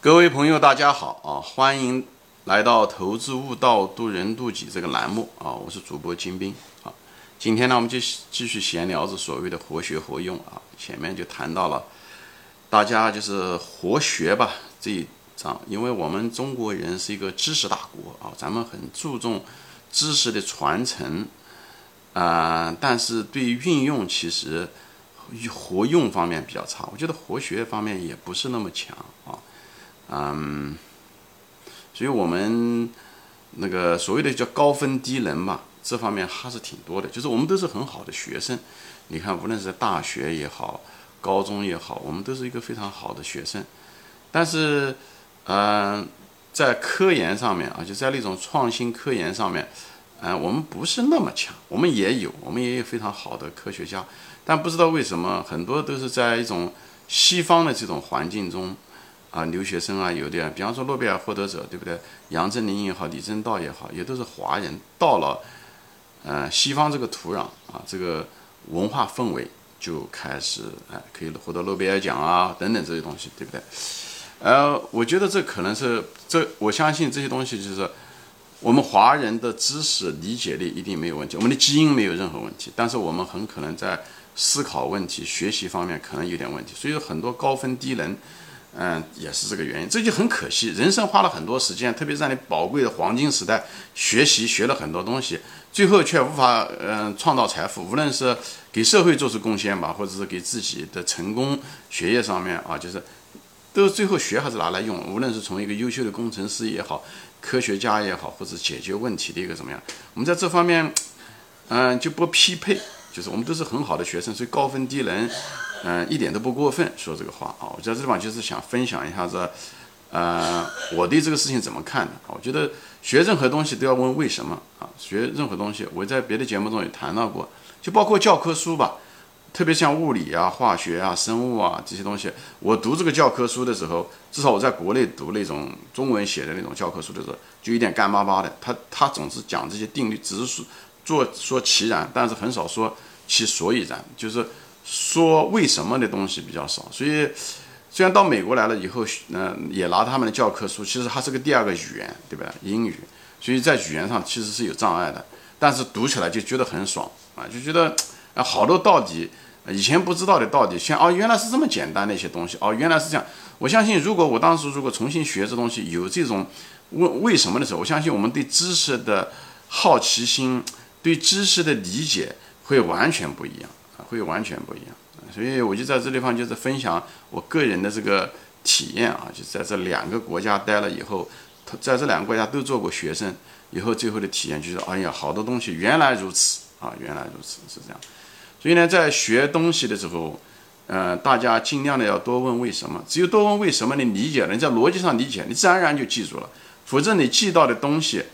各位朋友，大家好啊！欢迎来到《投资悟道，渡人渡己》这个栏目啊！我是主播金兵啊。今天呢，我们就继续闲聊着所谓的活学活用啊。前面就谈到了，大家就是活学吧这一章，因为我们中国人是一个知识大国啊，咱们很注重知识的传承啊，但是对运用其实。活用方面比较差，我觉得活学方面也不是那么强啊，嗯，所以我们那个所谓的叫高分低能嘛，这方面还是挺多的。就是我们都是很好的学生，你看，无论是大学也好，高中也好，我们都是一个非常好的学生。但是，嗯，在科研上面啊，就在那种创新科研上面，嗯，我们不是那么强。我们也有，我们也有非常好的科学家。但不知道为什么，很多都是在一种西方的这种环境中，啊，留学生啊，有的，比方说诺贝尔获得者，对不对？杨振宁也好，李政道也好，也都是华人，到了，呃，西方这个土壤啊，这个文化氛围就开始，哎，可以获得诺贝尔奖啊，等等这些东西，对不对？呃，我觉得这可能是，这我相信这些东西就是我们华人的知识理解力一定没有问题，我们的基因没有任何问题，但是我们很可能在。思考问题、学习方面可能有点问题，所以说很多高分低能，嗯，也是这个原因。这就很可惜，人生花了很多时间，特别是在你宝贵的黄金时代学习，学了很多东西，最后却无法嗯创造财富，无论是给社会做出贡献吧，或者是给自己的成功学业上面啊，就是都最后学还是拿来用。无论是从一个优秀的工程师也好，科学家也好，或者解决问题的一个怎么样，我们在这方面嗯就不匹配。就是我们都是很好的学生，所以高分低能，嗯，一点都不过分。说这个话啊，我在这地方就是想分享一下子，呃，我对这个事情怎么看的。我觉得学任何东西都要问为什么啊。学任何东西，我在别的节目中也谈到过，就包括教科书吧，特别像物理啊、化学啊、生物啊这些东西，我读这个教科书的时候，至少我在国内读那种中文写的那种教科书的时候，就有点干巴巴的。他他总是讲这些定律，只是说做说其然，但是很少说。其所以然，就是说为什么的东西比较少，所以虽然到美国来了以后，嗯，也拿他们的教科书，其实它是个第二个语言，对吧？英语，所以在语言上其实是有障碍的，但是读起来就觉得很爽啊，就觉得啊好多道理，以前不知道的道理，像哦原来是这么简单的一些东西，哦原来是这样。我相信如果我当时如果重新学这东西，有这种问为什么的时候，我相信我们对知识的好奇心，对知识的理解。会完全不一样，会完全不一样，所以我就在这地方就是分享我个人的这个体验啊，就在这两个国家待了以后，在这两个国家都做过学生，以后最后的体验就是，哎呀，好多东西原来如此啊，原来如此是这样。所以呢，在学东西的时候，呃，大家尽量的要多问为什么，只有多问为什么，你理解了，你在逻辑上理解，你自然而然就记住了。否则你记到的东西，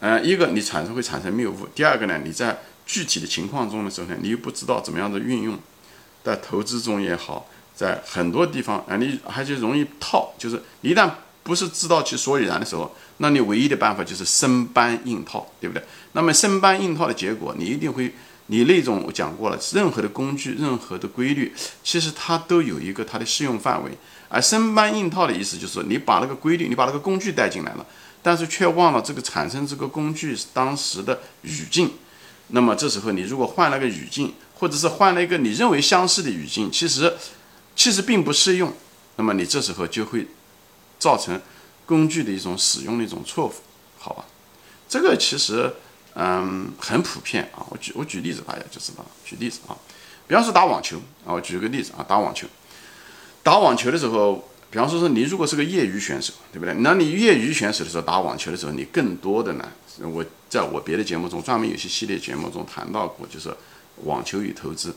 嗯，一个你产生会产生谬误，第二个呢，你在具体的情况中的时候呢，你又不知道怎么样的运用，在投资中也好，在很多地方啊，你还就容易套。就是一旦不是知道其所以然的时候，那你唯一的办法就是生搬硬套，对不对？那么生搬硬套的结果，你一定会，你那种我讲过了，任何的工具、任何的规律，其实它都有一个它的适用范围。而生搬硬套的意思就是，你把那个规律，你把那个工具带进来了，但是却忘了这个产生这个工具当时的语境。那么这时候，你如果换了个语境，或者是换了一个你认为相似的语境，其实其实并不适用。那么你这时候就会造成工具的一种使用的一种错误，好吧？这个其实嗯很普遍啊。我举我举例子，大家就知道。举例子啊，比方说打网球啊，我举个例子啊，打网球，打网球的时候，比方说是你如果是个业余选手，对不对？那你业余选手的时候打网球的时候，你更多的呢？我在我别的节目中专门有些系列节目中谈到过，就是网球与投资。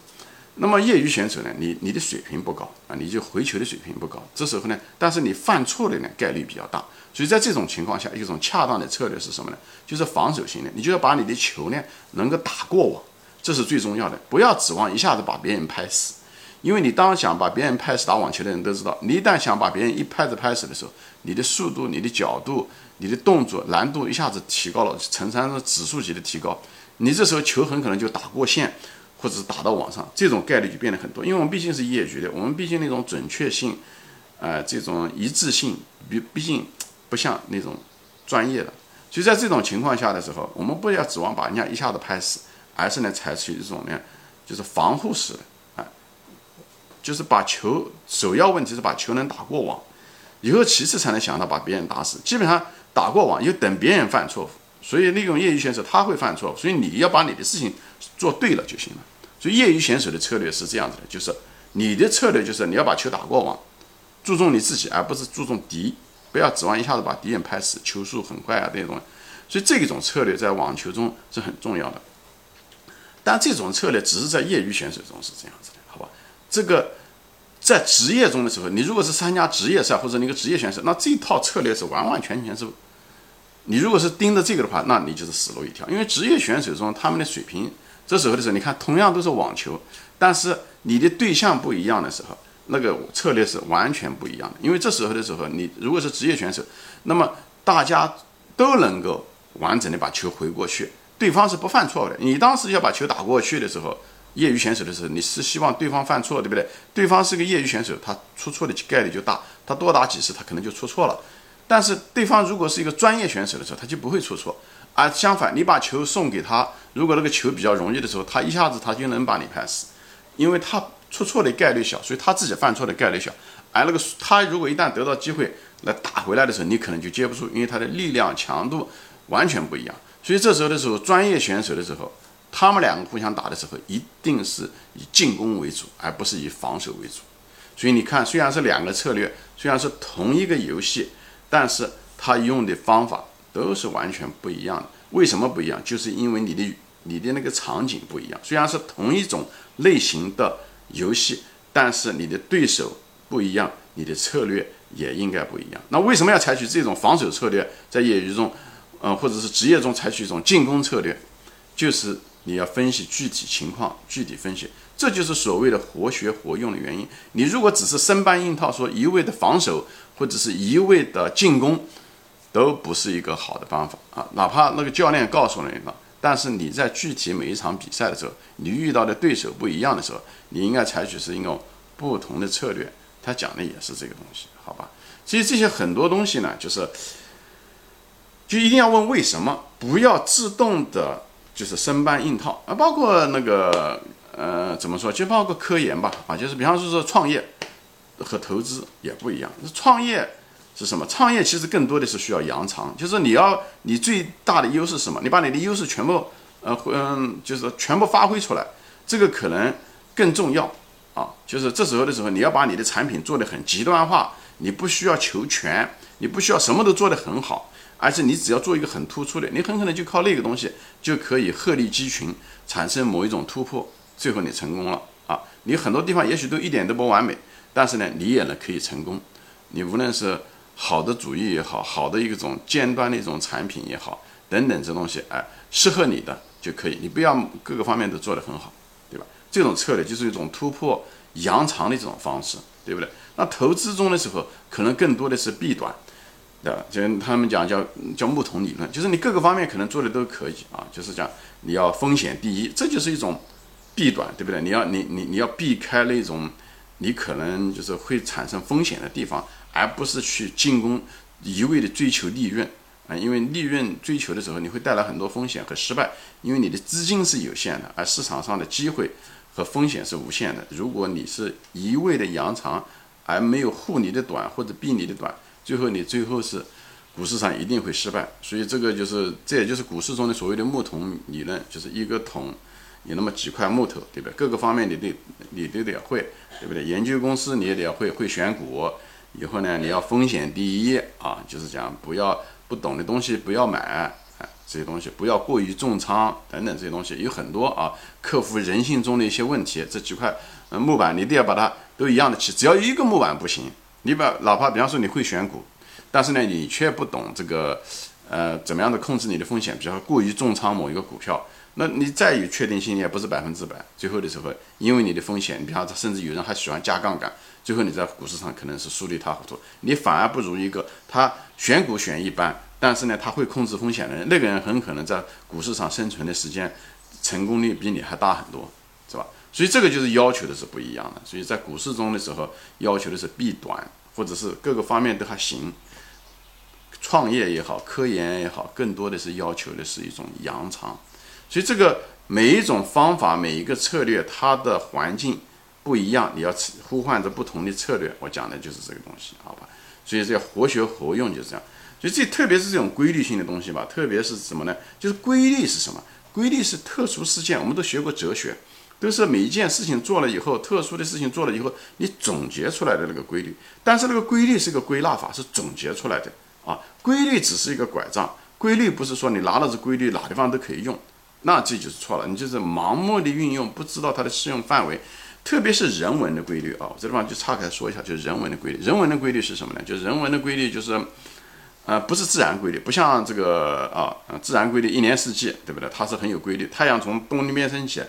那么业余选手呢，你你的水平不高啊，你就回球的水平不高。这时候呢，但是你犯错的呢概率比较大。所以在这种情况下，一种恰当的策略是什么呢？就是防守型的，你就要把你的球呢能够打过网，这是最重要的。不要指望一下子把别人拍死，因为你当想把别人拍死打网球的人都知道，你一旦想把别人一拍子拍死的时候，你的速度、你的角度。你的动作难度一下子提高了，成三个指数级的提高，你这时候球很可能就打过线，或者是打到网上，这种概率就变得很多。因为我们毕竟是业余的，我们毕竟那种准确性，呃，这种一致性，毕毕竟不像那种专业的。所以在这种情况下的时候，我们不要指望把人家一下子拍死，而是呢采取一种呢，就是防护式的，就是把球首要问题是把球能打过网，以后其次才能想到把别人打死。基本上打过网，又等别人犯错误。所以那种业余选手他会犯错误，所以你要把你的事情做对了就行了。所以业余选手的策略是这样子的，就是你的策略就是你要把球打过网。注重你自己，而不是注重敌，不要指望一下子把敌人拍死，球速很快啊这种，所以这种策略在网球中是很重要的。但这种策略只是在业余选手中是这样子的，这个在职业中的时候，你如果是参加职业赛或者你个职业选手，那这套策略是完完全全是，你如果是盯着这个的话，那你就是死路一条。因为职业选手中他们的水平，这时候的时候，你看同样都是网球，但是你的对象不一样的时候。那个策略是完全不一样的，因为这时候的时候，你如果是职业选手，那么大家都能够完整的把球回过去，对方是不犯错的。你当时要把球打过去的时候，业余选手的时候，你是希望对方犯错，对不对？对方是个业余选手，他出错的概率就大，他多打几次他可能就出错了。但是对方如果是一个专业选手的时候，他就不会出错。而相反，你把球送给他，如果那个球比较容易的时候，他一下子他就能把你拍死，因为他。出错的概率小，所以他自己犯错的概率小。而那个他如果一旦得到机会来打回来的时候，你可能就接不住，因为他的力量强度完全不一样。所以这时候的时候，专业选手的时候，他们两个互相打的时候，一定是以进攻为主，而不是以防守为主。所以你看，虽然是两个策略，虽然是同一个游戏，但是他用的方法都是完全不一样的。为什么不一样？就是因为你的你的那个场景不一样。虽然是同一种类型的。游戏，但是你的对手不一样，你的策略也应该不一样。那为什么要采取这种防守策略？在业余中，呃，或者是职业中采取一种进攻策略，就是你要分析具体情况，具体分析，这就是所谓的活学活用的原因。你如果只是生搬硬套，说一味的防守或者是一味的进攻，都不是一个好的方法啊。哪怕那个教练告诉了你了。但是你在具体每一场比赛的时候，你遇到的对手不一样的时候，你应该采取是一种不同的策略。他讲的也是这个东西，好吧？所以这些很多东西呢，就是就一定要问为什么，不要自动的，就是生搬硬套啊。包括那个呃，怎么说？就包括科研吧，啊，就是比方说说创业和投资也不一样，创业。是什么？创业其实更多的是需要扬长，就是你要你最大的优势是什么？你把你的优势全部，呃，嗯，就是全部发挥出来，这个可能更重要啊。就是这时候的时候，你要把你的产品做得很极端化，你不需要求全，你不需要什么都做得很好，而且你只要做一个很突出的，你很可能就靠那个东西就可以鹤立鸡群，产生某一种突破，最后你成功了啊。你很多地方也许都一点都不完美，但是呢，你也能可以成功。你无论是好的主意也好，好的一种尖端的一种产品也好，等等这东西，哎，适合你的就可以，你不要各个方面都做得很好，对吧？这种策略就是一种突破扬长的这种方式，对不对？那投资中的时候，可能更多的是避短，对吧？就他们讲叫叫木桶理论，就是你各个方面可能做的都可以啊，就是讲你要风险第一，这就是一种避短，对不对？你要你你你要避开那种你可能就是会产生风险的地方。而不是去进攻，一味的追求利润啊！因为利润追求的时候，你会带来很多风险和失败，因为你的资金是有限的，而市场上的机会和风险是无限的。如果你是一味的扬长，而没有护你的短或者避你的短，最后你最后是股市上一定会失败。所以这个就是，这也就是股市中的所谓的木桶理论，就是一个桶有那么几块木头，对不对？各个方面你得你都得会，对不对？研究公司你也得会，会选股。以后呢，你要风险第一啊，就是讲不要不懂的东西不要买，哎，这些东西不要过于重仓等等这些东西有很多啊，克服人性中的一些问题，这几块木板你都要把它都一样的去，只要一个木板不行，你把哪怕比方说你会选股，但是呢你却不懂这个呃怎么样的控制你的风险，比方过于重仓某一个股票，那你再有确定性也不是百分之百，最后的时候因为你的风险，你比方说甚至有人还喜欢加杠杆。最后你在股市上可能是输得一塌糊涂，你反而不如一个他选股选一般，但是呢他会控制风险的人，那个人很可能在股市上生存的时间，成功率比你还大很多，所以这个就是要求的是不一样的。所以在股市中的时候，要求的是避短或者是各个方面都还行。创业也好，科研也好，更多的是要求的是一种扬长。所以这个每一种方法，每一个策略，它的环境不一样，你要呼唤着不同的策略。我讲的就是这个东西，好吧？所以这活学活用就是这样。所以这特别是这种规律性的东西吧，特别是什么呢？就是规律是什么？规律是特殊事件，我们都学过哲学。都是每一件事情做了以后，特殊的事情做了以后，你总结出来的那个规律。但是那个规律是个归纳法，是总结出来的啊。规律只是一个拐杖，规律不是说你拿了这规律哪地方都可以用，那这就是错了。你就是盲目的运用，不知道它的适用范围。特别是人文的规律啊，这地方就岔开说一下，就是人文的规律。人文的规律是什么呢？就人文的规律就是，呃，不是自然规律，不像这个啊，自然规律一年四季，对不对？它是很有规律，太阳从东边升起。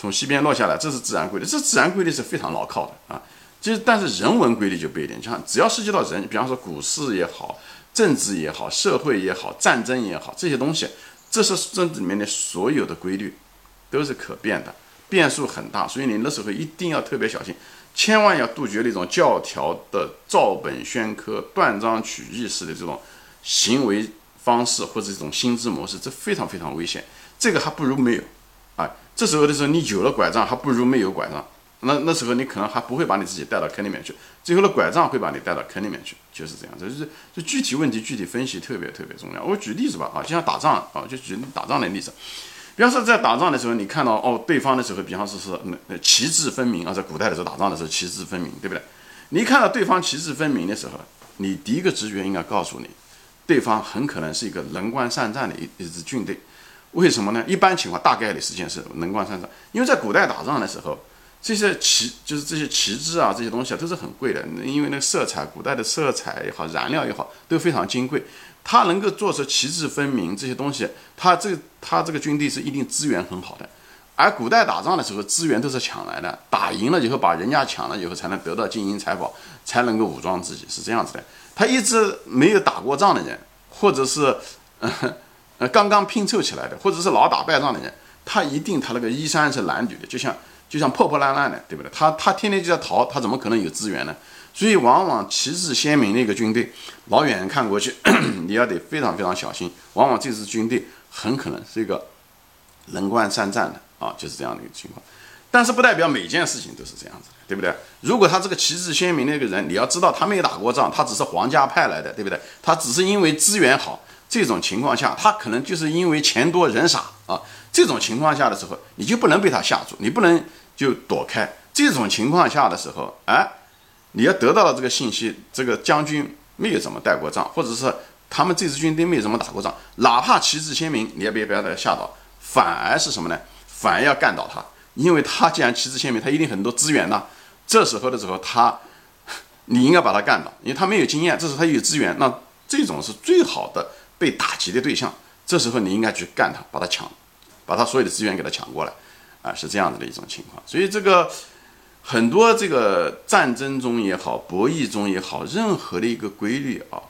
从西边落下来，这是自然规律，这自然规律是非常牢靠的啊。其实，但是人文规律就不一定，像只要涉及到人，比方说股市也好，政治也好，社会也好，战争也好，这些东西，这是这里面的所有的规律都是可变的，变数很大，所以你那时候一定要特别小心，千万要杜绝那种教条的照本宣科、断章取义式的这种行为方式或者这种心智模式，这非常非常危险。这个还不如没有。这时候的时候，你有了拐杖，还不如没有拐杖。那那时候你可能还不会把你自己带到坑里面去，最后的拐杖会把你带到坑里面去，就是这样。这就是就具体问题具体分析特别特别重要。我举例子吧，啊，就像打仗啊，就举打仗的例子。比方说在打仗的时候，你看到哦，对方的时候，比方说是那那旗帜分明啊，在古代的时候打仗的时候旗帜分明，对不对？你看到对方旗帜分明的时候，你第一个直觉应该告诉你，对方很可能是一个能官善战的一一支军队。为什么呢？一般情况大概率事件是能关山战，因为在古代打仗的时候，这些旗就是这些旗帜啊，这些东西啊都是很贵的，因为那个色彩，古代的色彩也好，燃料也好，都非常金贵。它能够做出旗帜分明这些东西，它这它这个军队是一定资源很好的。而古代打仗的时候，资源都是抢来的，打赢了以后把人家抢了以后，才能得到金银财宝，才能够武装自己，是这样子的。他一直没有打过仗的人，或者是。呃，刚刚拼凑起来的，或者是老打败仗的人，他一定他那个衣衫是褴褛的，就像就像破破烂烂的，对不对？他他天天就在逃，他怎么可能有资源呢？所以往往旗帜鲜明的一个军队，老远看过去，你要得非常非常小心。往往这支军队很可能是一个能关善战的啊，就是这样的一个情况。但是不代表每件事情都是这样子的，对不对？如果他这个旗帜鲜明的一个人，你要知道他没有打过仗，他只是皇家派来的，对不对？他只是因为资源好。这种情况下，他可能就是因为钱多人傻啊。这种情况下的时候，你就不能被他吓住，你不能就躲开。这种情况下的时候，哎，你要得到了这个信息，这个将军没有怎么带过仗，或者是他们这支军队没有怎么打过仗，哪怕旗帜鲜明，你也别不要他吓到，反而是什么呢？反而要干倒他，因为他既然旗帜鲜明，他一定很多资源呐。这时候的时候，他 你应该把他干倒，因为他没有经验，这时候他有资源，那这种是最好的。被打击的对象，这时候你应该去干他，把他抢，把他所有的资源给他抢过来，啊，是这样子的一种情况。所以这个很多这个战争中也好，博弈中也好，任何的一个规律啊，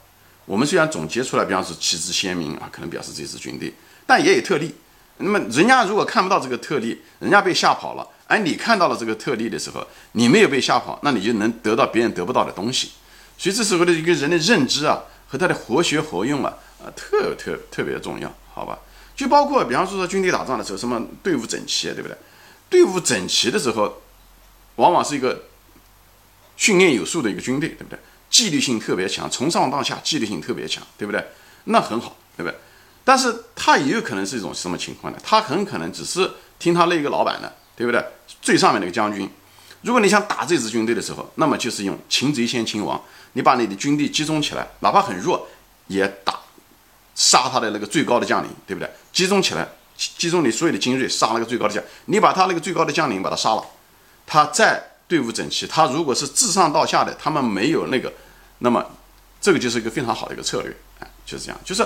我们虽然总结出来，比方说旗帜鲜明啊，可能表示这支军队，但也有特例。那么人家如果看不到这个特例，人家被吓跑了，而你看到了这个特例的时候，你没有被吓跑，那你就能得到别人得不到的东西。所以这时候的一个人的认知啊，和他的活学活用啊。特特特别重要，好吧？就包括，比方说说军队打仗的时候，什么队伍整齐，对不对？队伍整齐的时候，往往是一个训练有素的一个军队，对不对？纪律性特别强，从上到下纪律性特别强，对不对？那很好，对不对？但是他也有可能是一种什么情况呢？他很可能只是听他那个老板的，对不对？最上面那个将军，如果你想打这支军队的时候，那么就是用擒贼先擒王，你把你的军队集中起来，哪怕很弱，也打。杀他的那个最高的将领，对不对？集中起来，集中你所有的精锐，杀那个最高的将。你把他那个最高的将领把他杀了，他再队伍整齐。他如果是自上到下的，他们没有那个，那么这个就是一个非常好的一个策略。哎，就是这样。就是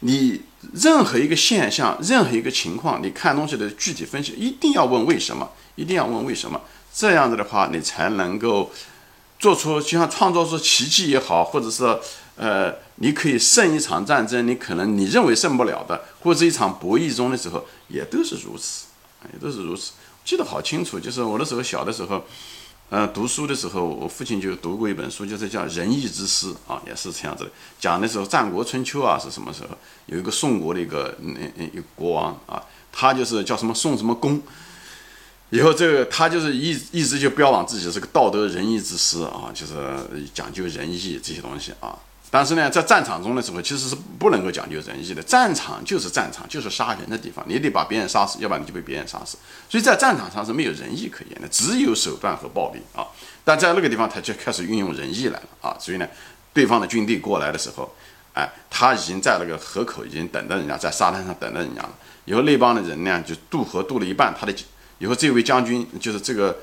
你任何一个现象，任何一个情况，你看东西的具体分析，一定要问为什么，一定要问为什么。这样子的话，你才能够做出就像创造出奇迹也好，或者是。呃，你可以胜一场战争，你可能你认为胜不了的，或者一场博弈中的时候，也都是如此，也都是如此。记得好清楚，就是我那时候小的时候，呃，读书的时候，我父亲就读过一本书，就是叫《仁义之师》啊，也是这样子。讲的时候，战国春秋啊是什么时候？有一个宋国的一个嗯嗯一个国王啊，他就是叫什么宋什么公。以后这个他就是一一直就标榜自己是个道德仁义之师啊，就是讲究仁义这些东西啊。但是呢，在战场中的时候，其实是不能够讲究仁义的。战场就是战场，就是杀人的地方，你得把别人杀死，要不然你就被别人杀死。所以在战场上是没有仁义可言的，只有手段和暴力啊。但在那个地方，他就开始运用仁义来了啊。所以呢，对方的军队过来的时候，哎，他已经在那个河口已经等着人家，在沙滩上等着人家了。以后那帮的人呢，就渡河渡了一半，他的以后这位将军就是这个。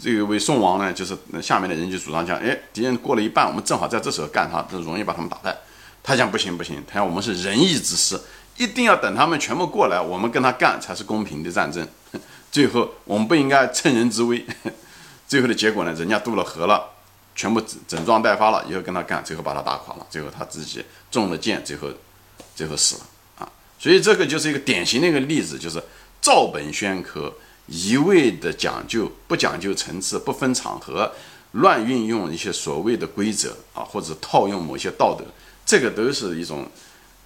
这位宋王呢，就是下面的人就主张讲，哎，敌人过了一半，我们正好在这时候干他，就容易把他们打败。他讲不行不行，他讲我们是仁义之师，一定要等他们全部过来，我们跟他干才是公平的战争。最后我们不应该趁人之危。最后的结果呢，人家渡了河了，全部整装待发了，以后跟他干，最后把他打垮了，最后他自己中了箭，最后最后死了啊。所以这个就是一个典型的一个例子，就是照本宣科。一味的讲究，不讲究层次，不分场合，乱运用一些所谓的规则啊，或者套用某些道德，这个都是一种，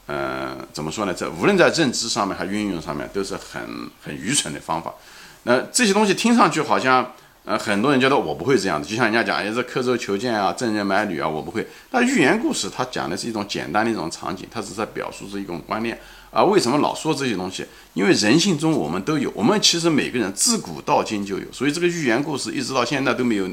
嗯，怎么说呢？在无论在认知上面还运用上面，都是很很愚蠢的方法。那这些东西听上去好像，呃，很多人觉得我不会这样子，就像人家讲，哎，这刻舟求剑啊，赠人买履啊，我不会。那寓言故事它讲的是一种简单的一种场景，它是在表述这一种观念。啊，为什么老说这些东西？因为人性中我们都有，我们其实每个人自古到今就有，所以这个寓言故事一直到现在都没有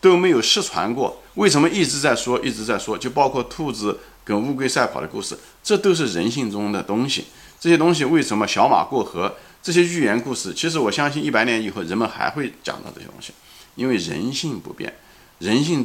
都没有失传过。为什么一直在说，一直在说？就包括兔子跟乌龟赛跑的故事，这都是人性中的东西。这些东西为什么小马过河？这些寓言故事，其实我相信一百年以后人们还会讲到这些东西，因为人性不变，人性中。